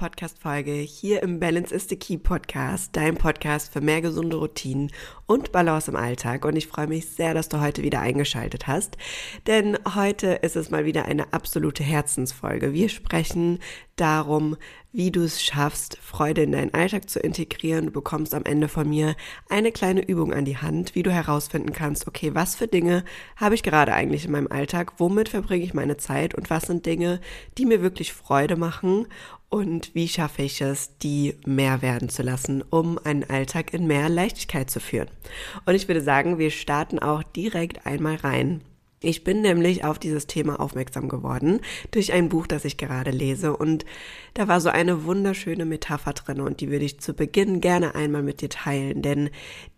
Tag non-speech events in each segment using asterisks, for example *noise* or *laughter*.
Podcast-Folge hier im Balance is the Key Podcast, dein Podcast für mehr gesunde Routinen und Balance im Alltag. Und ich freue mich sehr, dass du heute wieder eingeschaltet hast, denn heute ist es mal wieder eine absolute Herzensfolge. Wir sprechen darum, wie du es schaffst, Freude in deinen Alltag zu integrieren. Du bekommst am Ende von mir eine kleine Übung an die Hand, wie du herausfinden kannst, okay, was für Dinge habe ich gerade eigentlich in meinem Alltag, womit verbringe ich meine Zeit und was sind Dinge, die mir wirklich Freude machen und wie schaffe ich es, die mehr werden zu lassen, um einen Alltag in mehr Leichtigkeit zu führen. Und ich würde sagen, wir starten auch direkt einmal rein ich bin nämlich auf dieses Thema aufmerksam geworden durch ein Buch, das ich gerade lese. Und da war so eine wunderschöne Metapher drin und die würde ich zu Beginn gerne einmal mit dir teilen, denn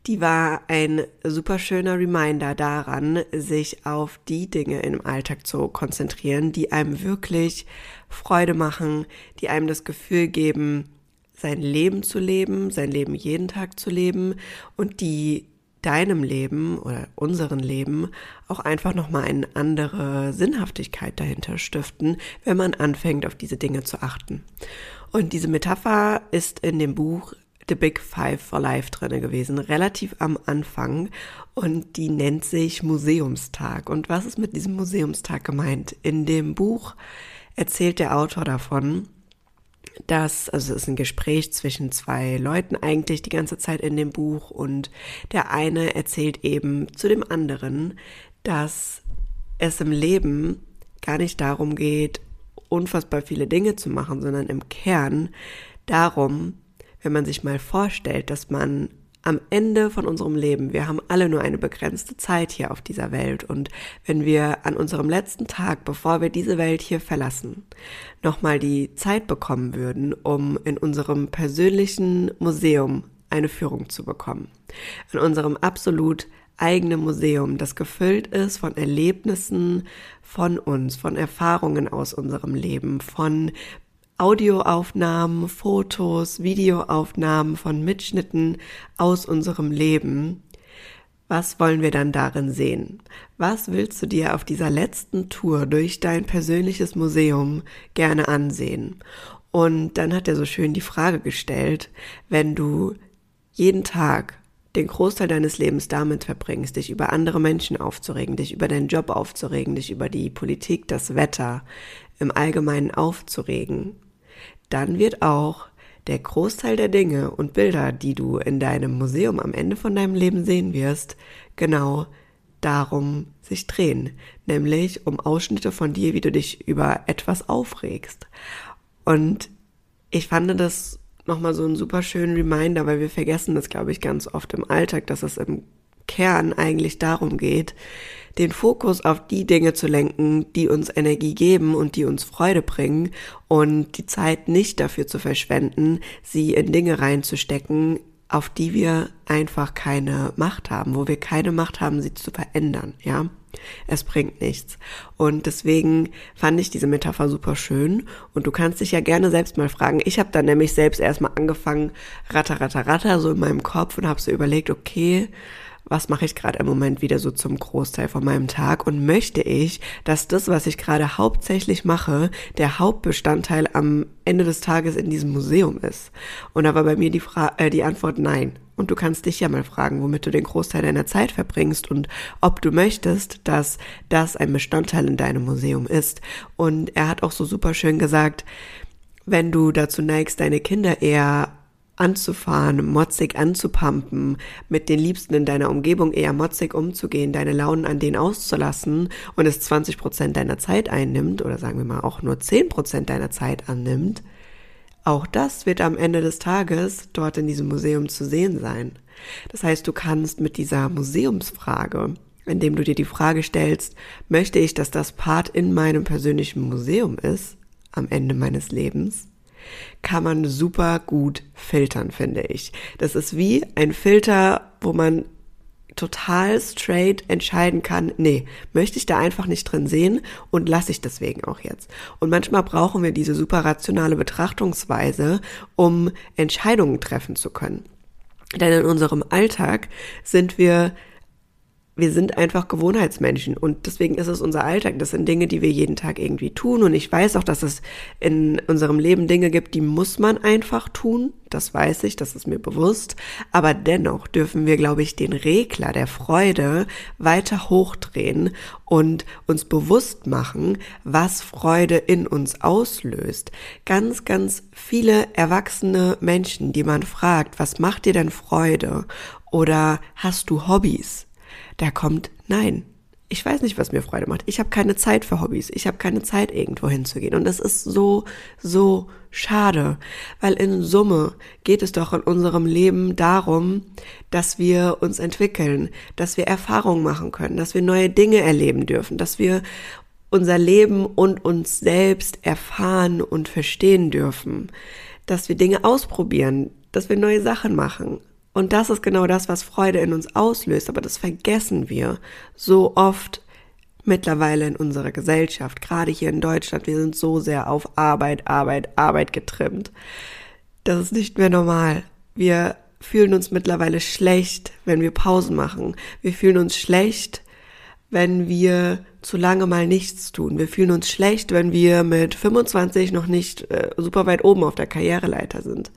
die war ein super schöner Reminder daran, sich auf die Dinge im Alltag zu konzentrieren, die einem wirklich Freude machen, die einem das Gefühl geben, sein Leben zu leben, sein Leben jeden Tag zu leben und die deinem Leben oder unseren Leben auch einfach nochmal eine andere Sinnhaftigkeit dahinter stiften, wenn man anfängt, auf diese Dinge zu achten. Und diese Metapher ist in dem Buch The Big Five for Life drinne gewesen, relativ am Anfang und die nennt sich Museumstag. Und was ist mit diesem Museumstag gemeint? In dem Buch erzählt der Autor davon, dass, also es ist ein Gespräch zwischen zwei Leuten eigentlich die ganze Zeit in dem Buch und der eine erzählt eben zu dem anderen, dass es im Leben gar nicht darum geht, unfassbar viele Dinge zu machen, sondern im Kern darum, wenn man sich mal vorstellt, dass man am Ende von unserem Leben, wir haben alle nur eine begrenzte Zeit hier auf dieser Welt und wenn wir an unserem letzten Tag, bevor wir diese Welt hier verlassen, nochmal die Zeit bekommen würden, um in unserem persönlichen Museum eine Führung zu bekommen. In unserem absolut eigenen Museum, das gefüllt ist von Erlebnissen von uns, von Erfahrungen aus unserem Leben, von Audioaufnahmen, Fotos, Videoaufnahmen von Mitschnitten aus unserem Leben. Was wollen wir dann darin sehen? Was willst du dir auf dieser letzten Tour durch dein persönliches Museum gerne ansehen? Und dann hat er so schön die Frage gestellt, wenn du jeden Tag den Großteil deines Lebens damit verbringst, dich über andere Menschen aufzuregen, dich über deinen Job aufzuregen, dich über die Politik, das Wetter im Allgemeinen aufzuregen, dann wird auch der Großteil der Dinge und Bilder, die du in deinem Museum am Ende von deinem Leben sehen wirst, genau darum sich drehen, nämlich um Ausschnitte von dir, wie du dich über etwas aufregst. Und ich fand das nochmal so einen super schönen Reminder, weil wir vergessen das, glaube ich, ganz oft im Alltag, dass es im Kern eigentlich darum geht, den Fokus auf die Dinge zu lenken, die uns Energie geben und die uns Freude bringen und die Zeit nicht dafür zu verschwenden, sie in Dinge reinzustecken, auf die wir einfach keine Macht haben, wo wir keine Macht haben, sie zu verändern, ja. Es bringt nichts. Und deswegen fand ich diese Metapher super schön. Und du kannst dich ja gerne selbst mal fragen. Ich habe dann nämlich selbst erstmal angefangen, ratter, ratter, ratter, so in meinem Kopf und habe so überlegt, okay, was mache ich gerade im Moment wieder so zum Großteil von meinem Tag und möchte ich, dass das, was ich gerade hauptsächlich mache, der Hauptbestandteil am Ende des Tages in diesem Museum ist. Und da war bei mir die, Fra äh, die Antwort nein. Und du kannst dich ja mal fragen, womit du den Großteil deiner Zeit verbringst und ob du möchtest, dass das ein Bestandteil in deinem Museum ist. Und er hat auch so super schön gesagt, wenn du dazu neigst, deine Kinder eher anzufahren, motzig anzupumpen, mit den Liebsten in deiner Umgebung eher motzig umzugehen, deine Launen an denen auszulassen und es 20 Prozent deiner Zeit einnimmt oder sagen wir mal auch nur 10 Prozent deiner Zeit annimmt, auch das wird am Ende des Tages dort in diesem Museum zu sehen sein. Das heißt, du kannst mit dieser Museumsfrage, indem du dir die Frage stellst, möchte ich, dass das Part in meinem persönlichen Museum ist, am Ende meines Lebens, kann man super gut filtern, finde ich. Das ist wie ein Filter, wo man total straight entscheiden kann, nee, möchte ich da einfach nicht drin sehen und lasse ich deswegen auch jetzt. Und manchmal brauchen wir diese super rationale Betrachtungsweise, um Entscheidungen treffen zu können. Denn in unserem Alltag sind wir wir sind einfach Gewohnheitsmenschen und deswegen ist es unser Alltag. Das sind Dinge, die wir jeden Tag irgendwie tun und ich weiß auch, dass es in unserem Leben Dinge gibt, die muss man einfach tun. Das weiß ich, das ist mir bewusst. Aber dennoch dürfen wir, glaube ich, den Regler der Freude weiter hochdrehen und uns bewusst machen, was Freude in uns auslöst. Ganz, ganz viele erwachsene Menschen, die man fragt, was macht dir denn Freude? Oder hast du Hobbys? Da kommt Nein. Ich weiß nicht, was mir Freude macht. Ich habe keine Zeit für Hobbys. Ich habe keine Zeit, irgendwo hinzugehen. Und das ist so, so schade, weil in Summe geht es doch in unserem Leben darum, dass wir uns entwickeln, dass wir Erfahrungen machen können, dass wir neue Dinge erleben dürfen, dass wir unser Leben und uns selbst erfahren und verstehen dürfen, dass wir Dinge ausprobieren, dass wir neue Sachen machen. Und das ist genau das, was Freude in uns auslöst, aber das vergessen wir so oft mittlerweile in unserer Gesellschaft, gerade hier in Deutschland. Wir sind so sehr auf Arbeit, Arbeit, Arbeit getrimmt. Das ist nicht mehr normal. Wir fühlen uns mittlerweile schlecht, wenn wir Pausen machen. Wir fühlen uns schlecht, wenn wir zu lange mal nichts tun. Wir fühlen uns schlecht, wenn wir mit 25 noch nicht äh, super weit oben auf der Karriereleiter sind.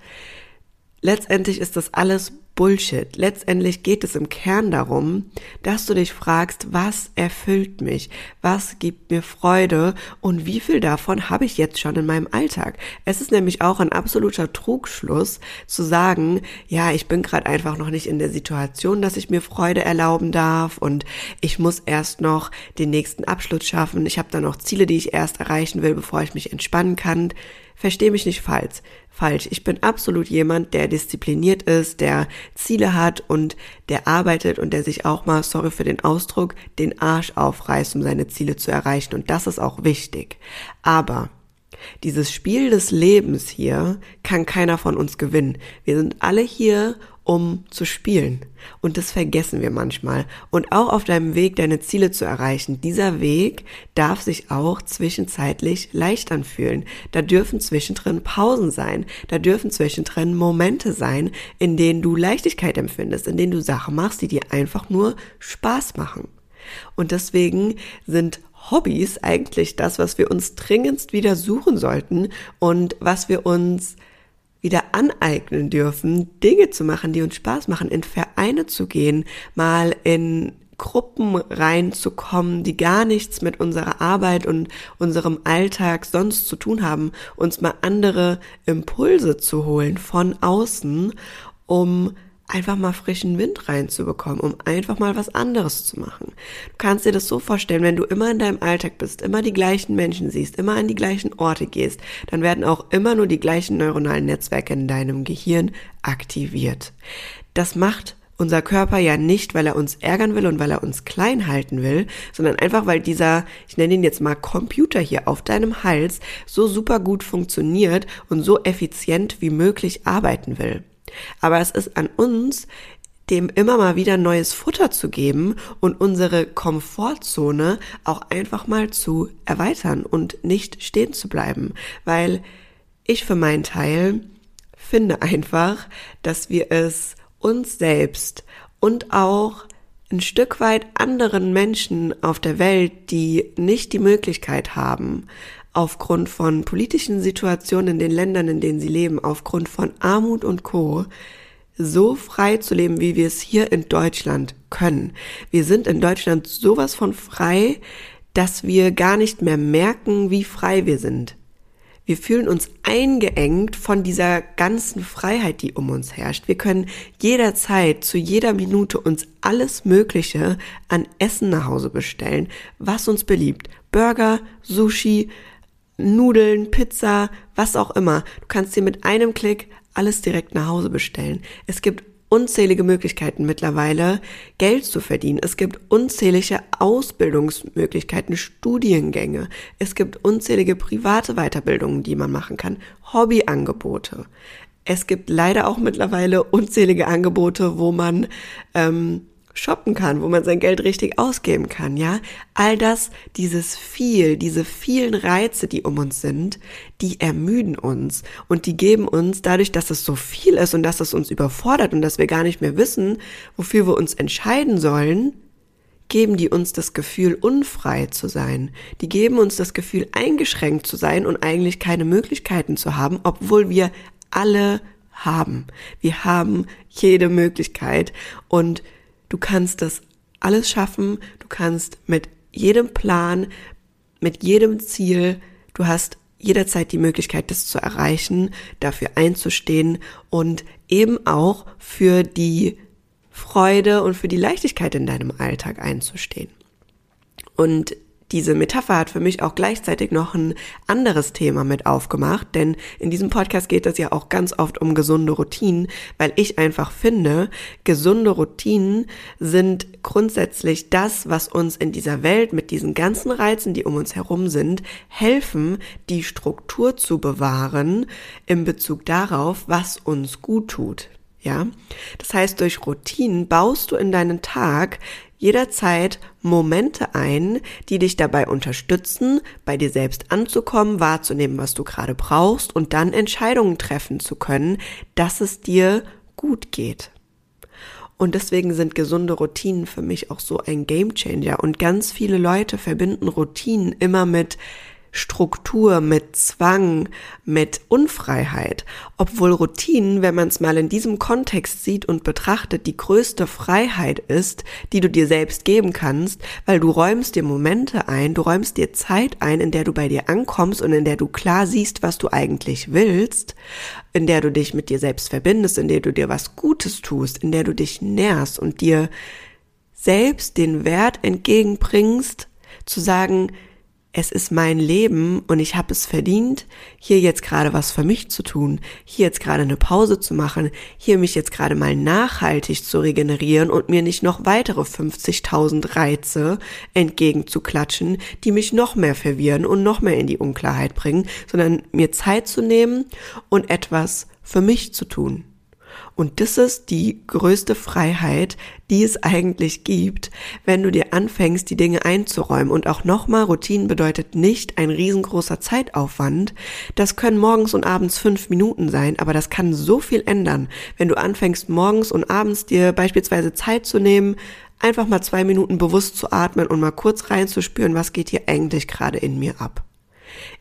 Letztendlich ist das alles Bullshit. Letztendlich geht es im Kern darum, dass du dich fragst, was erfüllt mich? Was gibt mir Freude? Und wie viel davon habe ich jetzt schon in meinem Alltag? Es ist nämlich auch ein absoluter Trugschluss zu sagen, ja, ich bin gerade einfach noch nicht in der Situation, dass ich mir Freude erlauben darf und ich muss erst noch den nächsten Abschluss schaffen. Ich habe da noch Ziele, die ich erst erreichen will, bevor ich mich entspannen kann. Versteh mich nicht falsch. Falsch. Ich bin absolut jemand, der diszipliniert ist, der Ziele hat und der arbeitet und der sich auch mal, sorry für den Ausdruck, den Arsch aufreißt, um seine Ziele zu erreichen. Und das ist auch wichtig. Aber dieses Spiel des Lebens hier kann keiner von uns gewinnen. Wir sind alle hier, um zu spielen. Und das vergessen wir manchmal. Und auch auf deinem Weg, deine Ziele zu erreichen, dieser Weg darf sich auch zwischenzeitlich leicht anfühlen. Da dürfen zwischendrin Pausen sein. Da dürfen zwischendrin Momente sein, in denen du Leichtigkeit empfindest, in denen du Sachen machst, die dir einfach nur Spaß machen. Und deswegen sind Hobbys eigentlich das, was wir uns dringendst wieder suchen sollten und was wir uns wieder aneignen dürfen, Dinge zu machen, die uns Spaß machen, in Vereine zu gehen, mal in Gruppen reinzukommen, die gar nichts mit unserer Arbeit und unserem Alltag sonst zu tun haben, uns mal andere Impulse zu holen von außen, um einfach mal frischen Wind reinzubekommen, um einfach mal was anderes zu machen. Du kannst dir das so vorstellen, wenn du immer in deinem Alltag bist, immer die gleichen Menschen siehst, immer an die gleichen Orte gehst, dann werden auch immer nur die gleichen neuronalen Netzwerke in deinem Gehirn aktiviert. Das macht unser Körper ja nicht, weil er uns ärgern will und weil er uns klein halten will, sondern einfach, weil dieser, ich nenne ihn jetzt mal Computer hier auf deinem Hals so super gut funktioniert und so effizient wie möglich arbeiten will. Aber es ist an uns, dem immer mal wieder neues Futter zu geben und unsere Komfortzone auch einfach mal zu erweitern und nicht stehen zu bleiben. Weil ich für meinen Teil finde einfach, dass wir es uns selbst und auch ein Stück weit anderen Menschen auf der Welt, die nicht die Möglichkeit haben, aufgrund von politischen Situationen in den Ländern, in denen sie leben, aufgrund von Armut und Co., so frei zu leben, wie wir es hier in Deutschland können. Wir sind in Deutschland sowas von frei, dass wir gar nicht mehr merken, wie frei wir sind. Wir fühlen uns eingeengt von dieser ganzen Freiheit, die um uns herrscht. Wir können jederzeit, zu jeder Minute uns alles Mögliche an Essen nach Hause bestellen, was uns beliebt. Burger, Sushi, Nudeln, Pizza, was auch immer. Du kannst dir mit einem Klick alles direkt nach Hause bestellen. Es gibt unzählige Möglichkeiten mittlerweile, Geld zu verdienen. Es gibt unzählige Ausbildungsmöglichkeiten, Studiengänge. Es gibt unzählige private Weiterbildungen, die man machen kann, Hobbyangebote. Es gibt leider auch mittlerweile unzählige Angebote, wo man ähm, shoppen kann, wo man sein Geld richtig ausgeben kann, ja? All das, dieses viel, diese vielen Reize, die um uns sind, die ermüden uns und die geben uns dadurch, dass es so viel ist und dass es uns überfordert und dass wir gar nicht mehr wissen, wofür wir uns entscheiden sollen, geben die uns das Gefühl, unfrei zu sein. Die geben uns das Gefühl, eingeschränkt zu sein und eigentlich keine Möglichkeiten zu haben, obwohl wir alle haben. Wir haben jede Möglichkeit und du kannst das alles schaffen. Du kannst mit jedem Plan, mit jedem Ziel, du hast jederzeit die Möglichkeit, das zu erreichen, dafür einzustehen und eben auch für die Freude und für die Leichtigkeit in deinem Alltag einzustehen. Und diese Metapher hat für mich auch gleichzeitig noch ein anderes Thema mit aufgemacht, denn in diesem Podcast geht es ja auch ganz oft um gesunde Routinen, weil ich einfach finde, gesunde Routinen sind grundsätzlich das, was uns in dieser Welt mit diesen ganzen Reizen, die um uns herum sind, helfen, die Struktur zu bewahren in Bezug darauf, was uns gut tut. Ja, das heißt, durch Routinen baust du in deinen Tag jederzeit Momente ein, die dich dabei unterstützen, bei dir selbst anzukommen, wahrzunehmen, was du gerade brauchst und dann Entscheidungen treffen zu können, dass es dir gut geht. Und deswegen sind gesunde Routinen für mich auch so ein Gamechanger. Und ganz viele Leute verbinden Routinen immer mit Struktur, mit Zwang, mit Unfreiheit, obwohl Routinen, wenn man es mal in diesem Kontext sieht und betrachtet, die größte Freiheit ist, die du dir selbst geben kannst, weil du räumst dir Momente ein, du räumst dir Zeit ein, in der du bei dir ankommst und in der du klar siehst, was du eigentlich willst, in der du dich mit dir selbst verbindest, in der du dir was Gutes tust, in der du dich nährst und dir selbst den Wert entgegenbringst, zu sagen, es ist mein Leben und ich habe es verdient, hier jetzt gerade was für mich zu tun, hier jetzt gerade eine Pause zu machen, hier mich jetzt gerade mal nachhaltig zu regenerieren und mir nicht noch weitere 50.000 Reize entgegenzuklatschen, die mich noch mehr verwirren und noch mehr in die Unklarheit bringen, sondern mir Zeit zu nehmen und etwas für mich zu tun. Und das ist die größte Freiheit, die es eigentlich gibt, wenn du dir anfängst, die Dinge einzuräumen. Und auch nochmal, Routinen bedeutet nicht ein riesengroßer Zeitaufwand. Das können morgens und abends fünf Minuten sein, aber das kann so viel ändern, wenn du anfängst, morgens und abends dir beispielsweise Zeit zu nehmen, einfach mal zwei Minuten bewusst zu atmen und mal kurz reinzuspüren, was geht hier eigentlich gerade in mir ab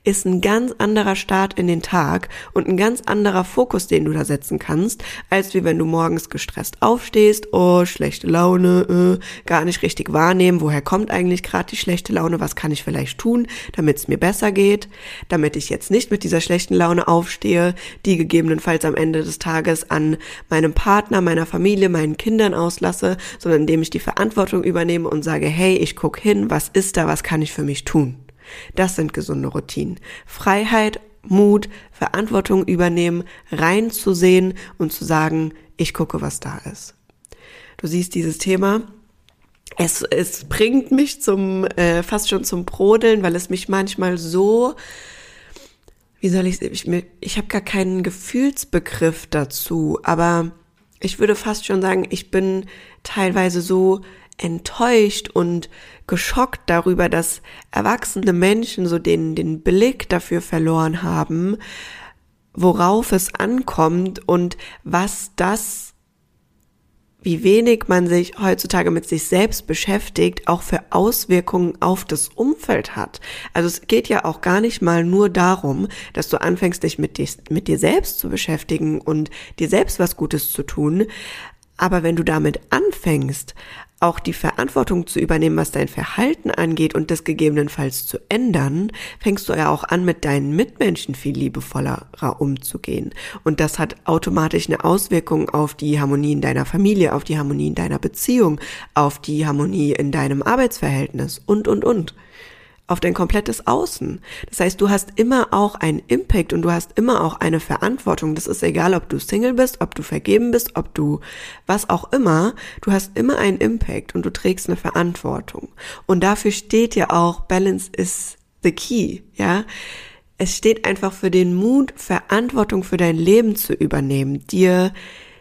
ist ein ganz anderer Start in den Tag und ein ganz anderer Fokus, den du da setzen kannst, als wie wenn du morgens gestresst aufstehst, oh, schlechte Laune, äh, gar nicht richtig wahrnehmen, woher kommt eigentlich gerade die schlechte Laune, was kann ich vielleicht tun, damit es mir besser geht, damit ich jetzt nicht mit dieser schlechten Laune aufstehe, die gegebenenfalls am Ende des Tages an meinem Partner, meiner Familie, meinen Kindern auslasse, sondern indem ich die Verantwortung übernehme und sage, hey, ich guck hin, was ist da, was kann ich für mich tun? Das sind gesunde Routinen. Freiheit, Mut, Verantwortung übernehmen, reinzusehen und zu sagen, ich gucke, was da ist. Du siehst dieses Thema. Es, es bringt mich zum äh, fast schon zum Brodeln, weil es mich manchmal so wie soll ich ich, ich habe gar keinen Gefühlsbegriff dazu, aber ich würde fast schon sagen, ich bin teilweise so enttäuscht und geschockt darüber, dass erwachsene Menschen so den, den Blick dafür verloren haben, worauf es ankommt und was das wie wenig man sich heutzutage mit sich selbst beschäftigt, auch für Auswirkungen auf das Umfeld hat. Also es geht ja auch gar nicht mal nur darum, dass du anfängst, dich mit, dich, mit dir selbst zu beschäftigen und dir selbst was Gutes zu tun. Aber wenn du damit anfängst, auch die Verantwortung zu übernehmen, was dein Verhalten angeht und das gegebenenfalls zu ändern, fängst du ja auch an, mit deinen Mitmenschen viel liebevoller umzugehen. Und das hat automatisch eine Auswirkung auf die Harmonie in deiner Familie, auf die Harmonie in deiner Beziehung, auf die Harmonie in deinem Arbeitsverhältnis und, und, und auf dein komplettes Außen. Das heißt, du hast immer auch einen Impact und du hast immer auch eine Verantwortung. Das ist egal, ob du Single bist, ob du vergeben bist, ob du was auch immer. Du hast immer einen Impact und du trägst eine Verantwortung. Und dafür steht ja auch Balance is the key, ja. Es steht einfach für den Mut, Verantwortung für dein Leben zu übernehmen, dir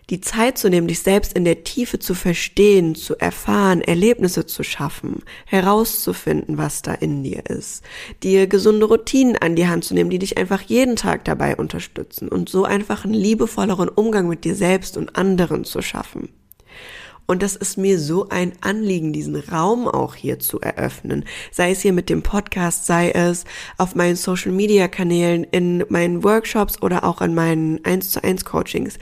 die Zeit zu nehmen, dich selbst in der Tiefe zu verstehen, zu erfahren, Erlebnisse zu schaffen, herauszufinden, was da in dir ist, dir gesunde Routinen an die Hand zu nehmen, die dich einfach jeden Tag dabei unterstützen und so einfach einen liebevolleren Umgang mit dir selbst und anderen zu schaffen. Und das ist mir so ein Anliegen, diesen Raum auch hier zu eröffnen. Sei es hier mit dem Podcast, sei es auf meinen Social Media Kanälen, in meinen Workshops oder auch in meinen 1 zu 1 Coachings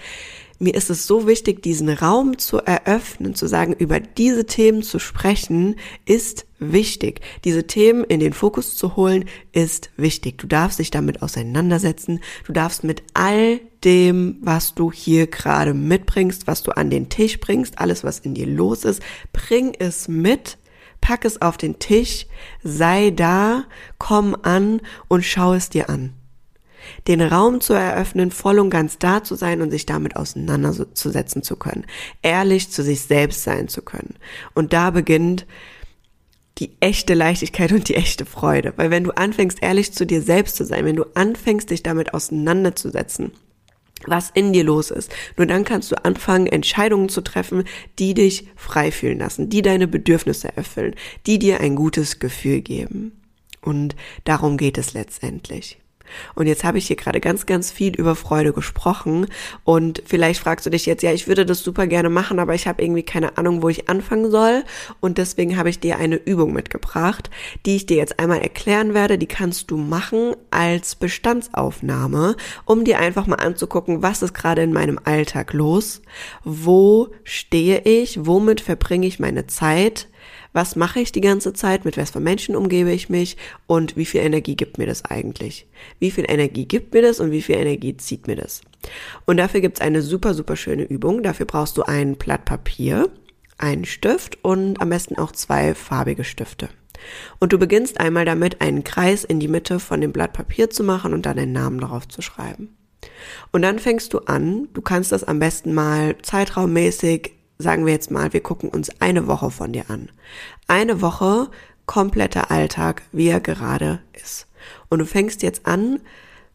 mir ist es so wichtig, diesen Raum zu eröffnen, zu sagen, über diese Themen zu sprechen, ist wichtig. Diese Themen in den Fokus zu holen, ist wichtig. Du darfst dich damit auseinandersetzen. Du darfst mit all dem, was du hier gerade mitbringst, was du an den Tisch bringst, alles, was in dir los ist, bring es mit. Pack es auf den Tisch, sei da, komm an und schau es dir an den Raum zu eröffnen, voll und ganz da zu sein und sich damit auseinanderzusetzen zu können, ehrlich zu sich selbst sein zu können. Und da beginnt die echte Leichtigkeit und die echte Freude. Weil wenn du anfängst, ehrlich zu dir selbst zu sein, wenn du anfängst, dich damit auseinanderzusetzen, was in dir los ist. Nur dann kannst du anfangen, Entscheidungen zu treffen, die dich frei fühlen lassen, die deine Bedürfnisse erfüllen, die dir ein gutes Gefühl geben. Und darum geht es letztendlich. Und jetzt habe ich hier gerade ganz, ganz viel über Freude gesprochen. Und vielleicht fragst du dich jetzt, ja, ich würde das super gerne machen, aber ich habe irgendwie keine Ahnung, wo ich anfangen soll. Und deswegen habe ich dir eine Übung mitgebracht, die ich dir jetzt einmal erklären werde. Die kannst du machen als Bestandsaufnahme, um dir einfach mal anzugucken, was ist gerade in meinem Alltag los? Wo stehe ich? Womit verbringe ich meine Zeit? Was mache ich die ganze Zeit, mit was für Menschen umgebe ich mich und wie viel Energie gibt mir das eigentlich? Wie viel Energie gibt mir das und wie viel Energie zieht mir das? Und dafür gibt's eine super, super schöne Übung. Dafür brauchst du ein Blatt Papier, einen Stift und am besten auch zwei farbige Stifte. Und du beginnst einmal damit, einen Kreis in die Mitte von dem Blatt Papier zu machen und dann den Namen darauf zu schreiben. Und dann fängst du an, du kannst das am besten mal zeitraummäßig sagen wir jetzt mal, wir gucken uns eine Woche von dir an. Eine Woche kompletter Alltag, wie er gerade ist. Und du fängst jetzt an,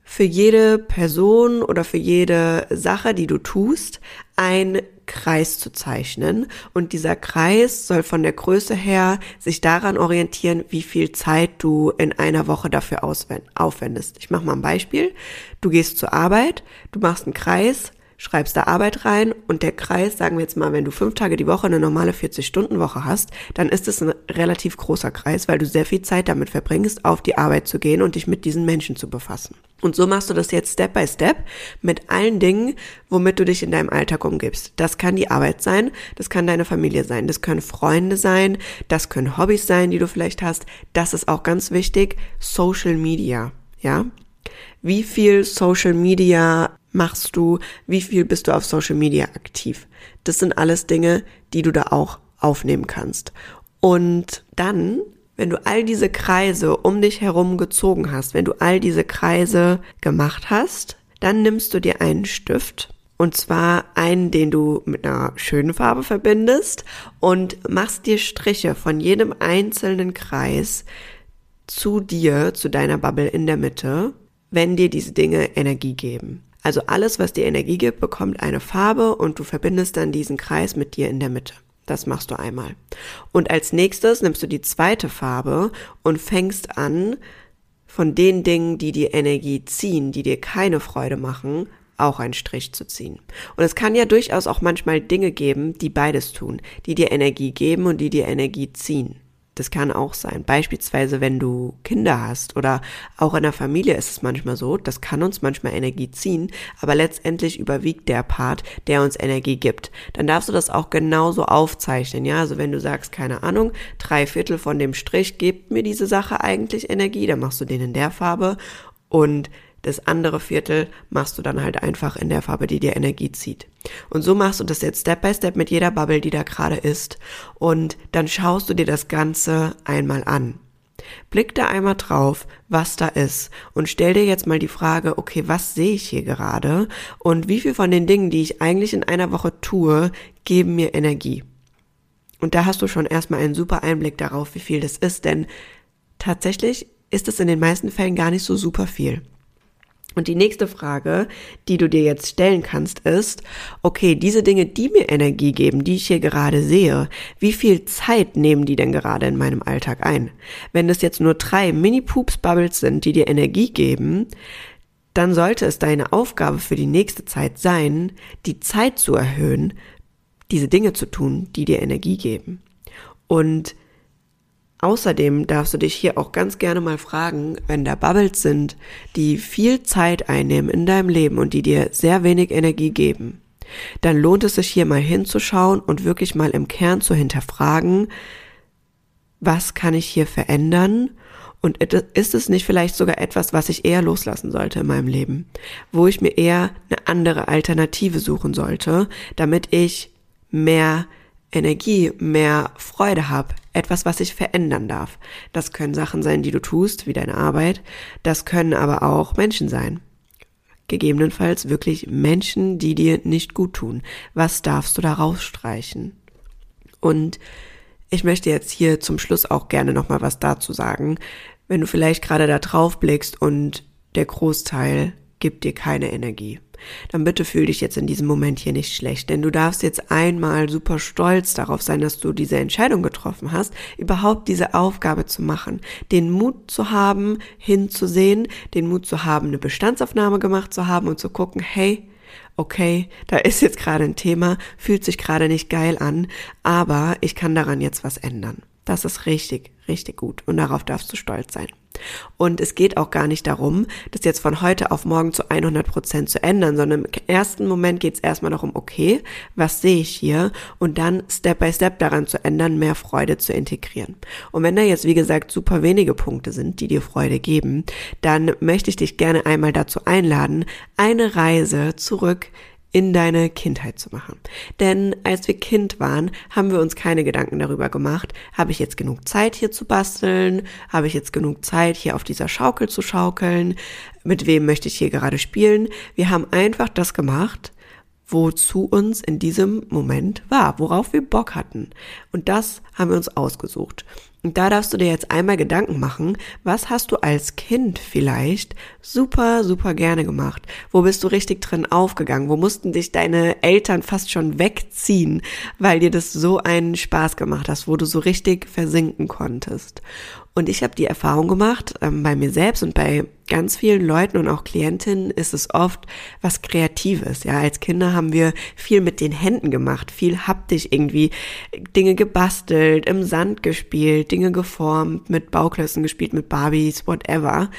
für jede Person oder für jede Sache, die du tust, ein Kreis zu zeichnen. Und dieser Kreis soll von der Größe her sich daran orientieren, wie viel Zeit du in einer Woche dafür aufwendest. Ich mache mal ein Beispiel. Du gehst zur Arbeit, du machst einen Kreis, schreibst da Arbeit rein und der Kreis, sagen wir jetzt mal, wenn du fünf Tage die Woche eine normale 40-Stunden-Woche hast, dann ist es ein relativ großer Kreis, weil du sehr viel Zeit damit verbringst, auf die Arbeit zu gehen und dich mit diesen Menschen zu befassen. Und so machst du das jetzt Step by Step mit allen Dingen, womit du dich in deinem Alltag umgibst. Das kann die Arbeit sein, das kann deine Familie sein, das können Freunde sein, das können Hobbys sein, die du vielleicht hast. Das ist auch ganz wichtig. Social Media, ja. Wie viel Social Media machst du? Wie viel bist du auf Social Media aktiv? Das sind alles Dinge, die du da auch aufnehmen kannst. Und dann, wenn du all diese Kreise um dich herum gezogen hast, wenn du all diese Kreise gemacht hast, dann nimmst du dir einen Stift und zwar einen, den du mit einer schönen Farbe verbindest und machst dir Striche von jedem einzelnen Kreis zu dir, zu deiner Bubble in der Mitte, wenn dir diese Dinge Energie geben. Also alles, was dir Energie gibt, bekommt eine Farbe und du verbindest dann diesen Kreis mit dir in der Mitte. Das machst du einmal. Und als nächstes nimmst du die zweite Farbe und fängst an, von den Dingen, die dir Energie ziehen, die dir keine Freude machen, auch einen Strich zu ziehen. Und es kann ja durchaus auch manchmal Dinge geben, die beides tun, die dir Energie geben und die dir Energie ziehen. Das kann auch sein. Beispielsweise, wenn du Kinder hast oder auch in der Familie ist es manchmal so, das kann uns manchmal Energie ziehen, aber letztendlich überwiegt der Part, der uns Energie gibt. Dann darfst du das auch genauso aufzeichnen, ja. Also wenn du sagst, keine Ahnung, drei Viertel von dem Strich gibt mir diese Sache eigentlich Energie, dann machst du den in der Farbe und das andere Viertel machst du dann halt einfach in der Farbe, die dir Energie zieht. Und so machst du das jetzt Step by Step mit jeder Bubble, die da gerade ist. Und dann schaust du dir das Ganze einmal an. Blick da einmal drauf, was da ist und stell dir jetzt mal die Frage, okay, was sehe ich hier gerade und wie viel von den Dingen, die ich eigentlich in einer Woche tue, geben mir Energie? Und da hast du schon erstmal einen super Einblick darauf, wie viel das ist, denn tatsächlich ist es in den meisten Fällen gar nicht so super viel. Und die nächste Frage, die du dir jetzt stellen kannst, ist, okay, diese Dinge, die mir Energie geben, die ich hier gerade sehe, wie viel Zeit nehmen die denn gerade in meinem Alltag ein? Wenn es jetzt nur drei Mini-Poops-Bubbles sind, die dir Energie geben, dann sollte es deine Aufgabe für die nächste Zeit sein, die Zeit zu erhöhen, diese Dinge zu tun, die dir Energie geben. Und außerdem darfst du dich hier auch ganz gerne mal fragen, wenn da Bubbles sind, die viel Zeit einnehmen in deinem Leben und die dir sehr wenig Energie geben, dann lohnt es sich hier mal hinzuschauen und wirklich mal im Kern zu hinterfragen, was kann ich hier verändern? Und ist es nicht vielleicht sogar etwas, was ich eher loslassen sollte in meinem Leben, wo ich mir eher eine andere Alternative suchen sollte, damit ich mehr Energie, mehr Freude habe, etwas, was ich verändern darf. Das können Sachen sein, die du tust, wie deine Arbeit, das können aber auch Menschen sein. Gegebenenfalls wirklich Menschen, die dir nicht gut tun. Was darfst du da rausstreichen? Und ich möchte jetzt hier zum Schluss auch gerne nochmal was dazu sagen. Wenn du vielleicht gerade da drauf blickst und der Großteil gibt dir keine Energie dann bitte fühl dich jetzt in diesem Moment hier nicht schlecht, denn du darfst jetzt einmal super stolz darauf sein, dass du diese Entscheidung getroffen hast, überhaupt diese Aufgabe zu machen, den Mut zu haben, hinzusehen, den Mut zu haben, eine Bestandsaufnahme gemacht zu haben und zu gucken, hey, okay, da ist jetzt gerade ein Thema, fühlt sich gerade nicht geil an, aber ich kann daran jetzt was ändern. Das ist richtig, richtig gut und darauf darfst du stolz sein. Und es geht auch gar nicht darum, das jetzt von heute auf morgen zu 100 Prozent zu ändern, sondern im ersten Moment geht es erstmal darum, okay, was sehe ich hier? Und dann Step by Step daran zu ändern, mehr Freude zu integrieren. Und wenn da jetzt, wie gesagt, super wenige Punkte sind, die dir Freude geben, dann möchte ich dich gerne einmal dazu einladen, eine Reise zurück in deine Kindheit zu machen. Denn als wir Kind waren, haben wir uns keine Gedanken darüber gemacht, habe ich jetzt genug Zeit hier zu basteln, habe ich jetzt genug Zeit hier auf dieser Schaukel zu schaukeln, mit wem möchte ich hier gerade spielen. Wir haben einfach das gemacht, wozu uns in diesem Moment war, worauf wir Bock hatten. Und das haben wir uns ausgesucht. Und da darfst du dir jetzt einmal Gedanken machen, was hast du als Kind vielleicht super, super gerne gemacht? Wo bist du richtig drin aufgegangen? Wo mussten dich deine Eltern fast schon wegziehen, weil dir das so einen Spaß gemacht hast, wo du so richtig versinken konntest? Und ich habe die Erfahrung gemacht, ähm, bei mir selbst und bei ganz vielen Leuten und auch Klientinnen ist es oft was Kreatives. Ja, als Kinder haben wir viel mit den Händen gemacht, viel haptisch irgendwie Dinge gebastelt, im Sand gespielt, Dinge geformt, mit Bauklötzen gespielt, mit Barbies, whatever.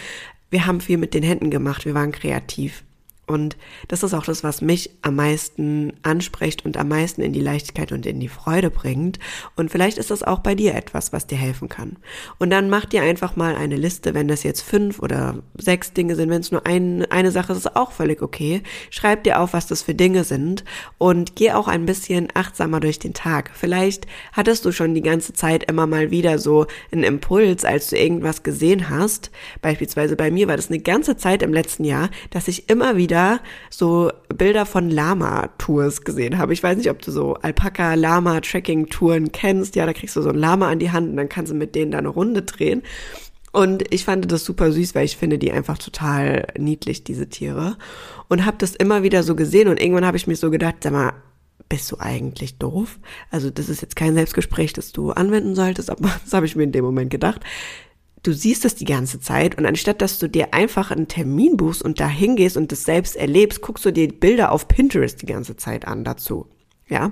Wir haben viel mit den Händen gemacht, wir waren kreativ. Und das ist auch das, was mich am meisten anspricht und am meisten in die Leichtigkeit und in die Freude bringt. Und vielleicht ist das auch bei dir etwas, was dir helfen kann. Und dann mach dir einfach mal eine Liste, wenn das jetzt fünf oder sechs Dinge sind, wenn es nur ein, eine Sache ist, ist auch völlig okay. Schreib dir auf, was das für Dinge sind und geh auch ein bisschen achtsamer durch den Tag. Vielleicht hattest du schon die ganze Zeit immer mal wieder so einen Impuls, als du irgendwas gesehen hast. Beispielsweise bei mir war das eine ganze Zeit im letzten Jahr, dass ich immer wieder wieder so Bilder von Lama-Tours gesehen habe. Ich weiß nicht, ob du so Alpaka-Lama-Tracking-Touren kennst. Ja, da kriegst du so ein Lama an die Hand und dann kannst du mit denen da eine Runde drehen. Und ich fand das super süß, weil ich finde die einfach total niedlich, diese Tiere. Und habe das immer wieder so gesehen und irgendwann habe ich mir so gedacht, sag mal, bist du eigentlich doof? Also das ist jetzt kein Selbstgespräch, das du anwenden solltest, aber *laughs* das habe ich mir in dem Moment gedacht du siehst es die ganze Zeit und anstatt dass du dir einfach einen Termin buchst und da hingehst und das selbst erlebst, guckst du dir Bilder auf Pinterest die ganze Zeit an dazu. Ja.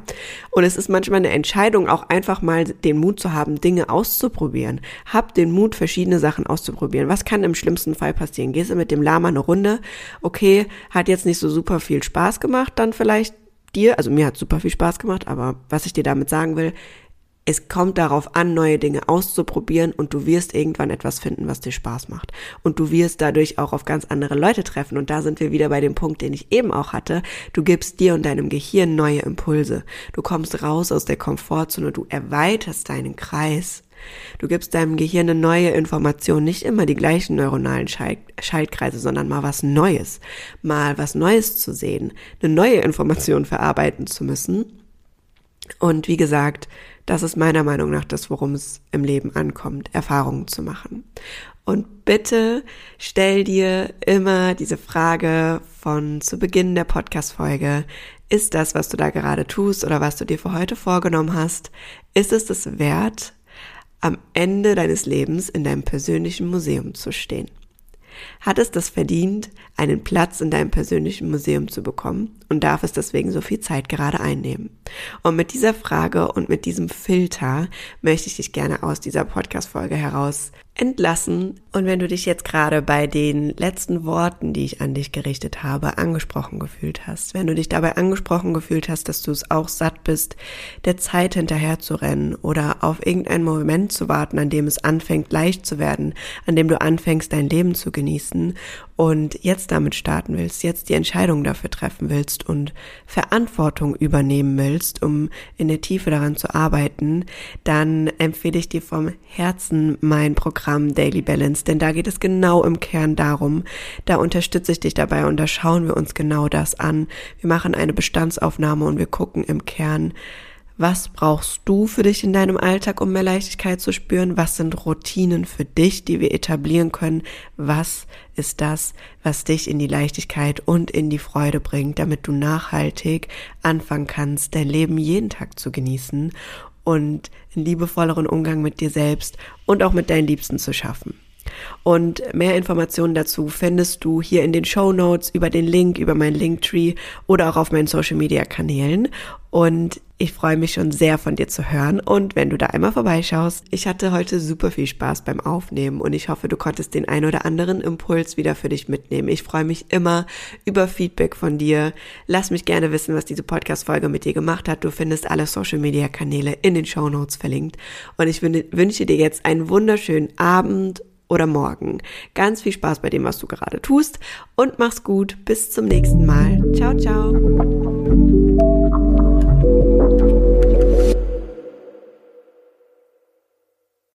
Und es ist manchmal eine Entscheidung, auch einfach mal den Mut zu haben, Dinge auszuprobieren. Hab den Mut, verschiedene Sachen auszuprobieren. Was kann im schlimmsten Fall passieren? Gehst du mit dem Lama eine Runde? Okay, hat jetzt nicht so super viel Spaß gemacht, dann vielleicht dir, also mir hat super viel Spaß gemacht, aber was ich dir damit sagen will, es kommt darauf an, neue Dinge auszuprobieren und du wirst irgendwann etwas finden, was dir Spaß macht. Und du wirst dadurch auch auf ganz andere Leute treffen. Und da sind wir wieder bei dem Punkt, den ich eben auch hatte. Du gibst dir und deinem Gehirn neue Impulse. Du kommst raus aus der Komfortzone, du erweiterst deinen Kreis. Du gibst deinem Gehirn eine neue Information, nicht immer die gleichen neuronalen Schaltkreise, sondern mal was Neues. Mal was Neues zu sehen, eine neue Information verarbeiten zu müssen. Und wie gesagt, das ist meiner Meinung nach das, worum es im Leben ankommt, Erfahrungen zu machen. Und bitte stell dir immer diese Frage von zu Beginn der Podcast-Folge. Ist das, was du da gerade tust oder was du dir für heute vorgenommen hast, ist es das wert, am Ende deines Lebens in deinem persönlichen Museum zu stehen? Hat es das verdient, einen Platz in deinem persönlichen Museum zu bekommen und darf es deswegen so viel Zeit gerade einnehmen? Und mit dieser Frage und mit diesem Filter möchte ich dich gerne aus dieser Podcast-Folge heraus entlassen. Und wenn du dich jetzt gerade bei den letzten Worten, die ich an dich gerichtet habe, angesprochen gefühlt hast, wenn du dich dabei angesprochen gefühlt hast, dass du es auch satt bist, der Zeit hinterher zu rennen oder auf irgendeinen Moment zu warten, an dem es anfängt leicht zu werden, an dem du anfängst, dein Leben zu genießen und jetzt damit starten willst, jetzt die Entscheidung dafür treffen willst und Verantwortung übernehmen willst, um in der Tiefe daran zu arbeiten, dann empfehle ich dir vom Herzen mein Programm Daily Balance, denn da geht es genau im Kern darum, da unterstütze ich dich dabei und da schauen wir uns genau das an. Wir machen eine Bestandsaufnahme und wir gucken im Kern, was brauchst du für dich in deinem Alltag, um mehr Leichtigkeit zu spüren? Was sind Routinen für dich, die wir etablieren können? Was ist das, was dich in die Leichtigkeit und in die Freude bringt, damit du nachhaltig anfangen kannst, dein Leben jeden Tag zu genießen und einen liebevolleren Umgang mit dir selbst und auch mit deinen Liebsten zu schaffen? Und mehr Informationen dazu findest du hier in den Show Notes über den Link, über meinen Linktree oder auch auf meinen Social Media Kanälen. Und ich freue mich schon sehr von dir zu hören und wenn du da einmal vorbeischaust. Ich hatte heute super viel Spaß beim Aufnehmen und ich hoffe, du konntest den ein oder anderen Impuls wieder für dich mitnehmen. Ich freue mich immer über Feedback von dir. Lass mich gerne wissen, was diese Podcast-Folge mit dir gemacht hat. Du findest alle Social-Media-Kanäle in den Show Notes verlinkt. Und ich wünsche dir jetzt einen wunderschönen Abend oder morgen. Ganz viel Spaß bei dem, was du gerade tust und mach's gut. Bis zum nächsten Mal. Ciao, ciao.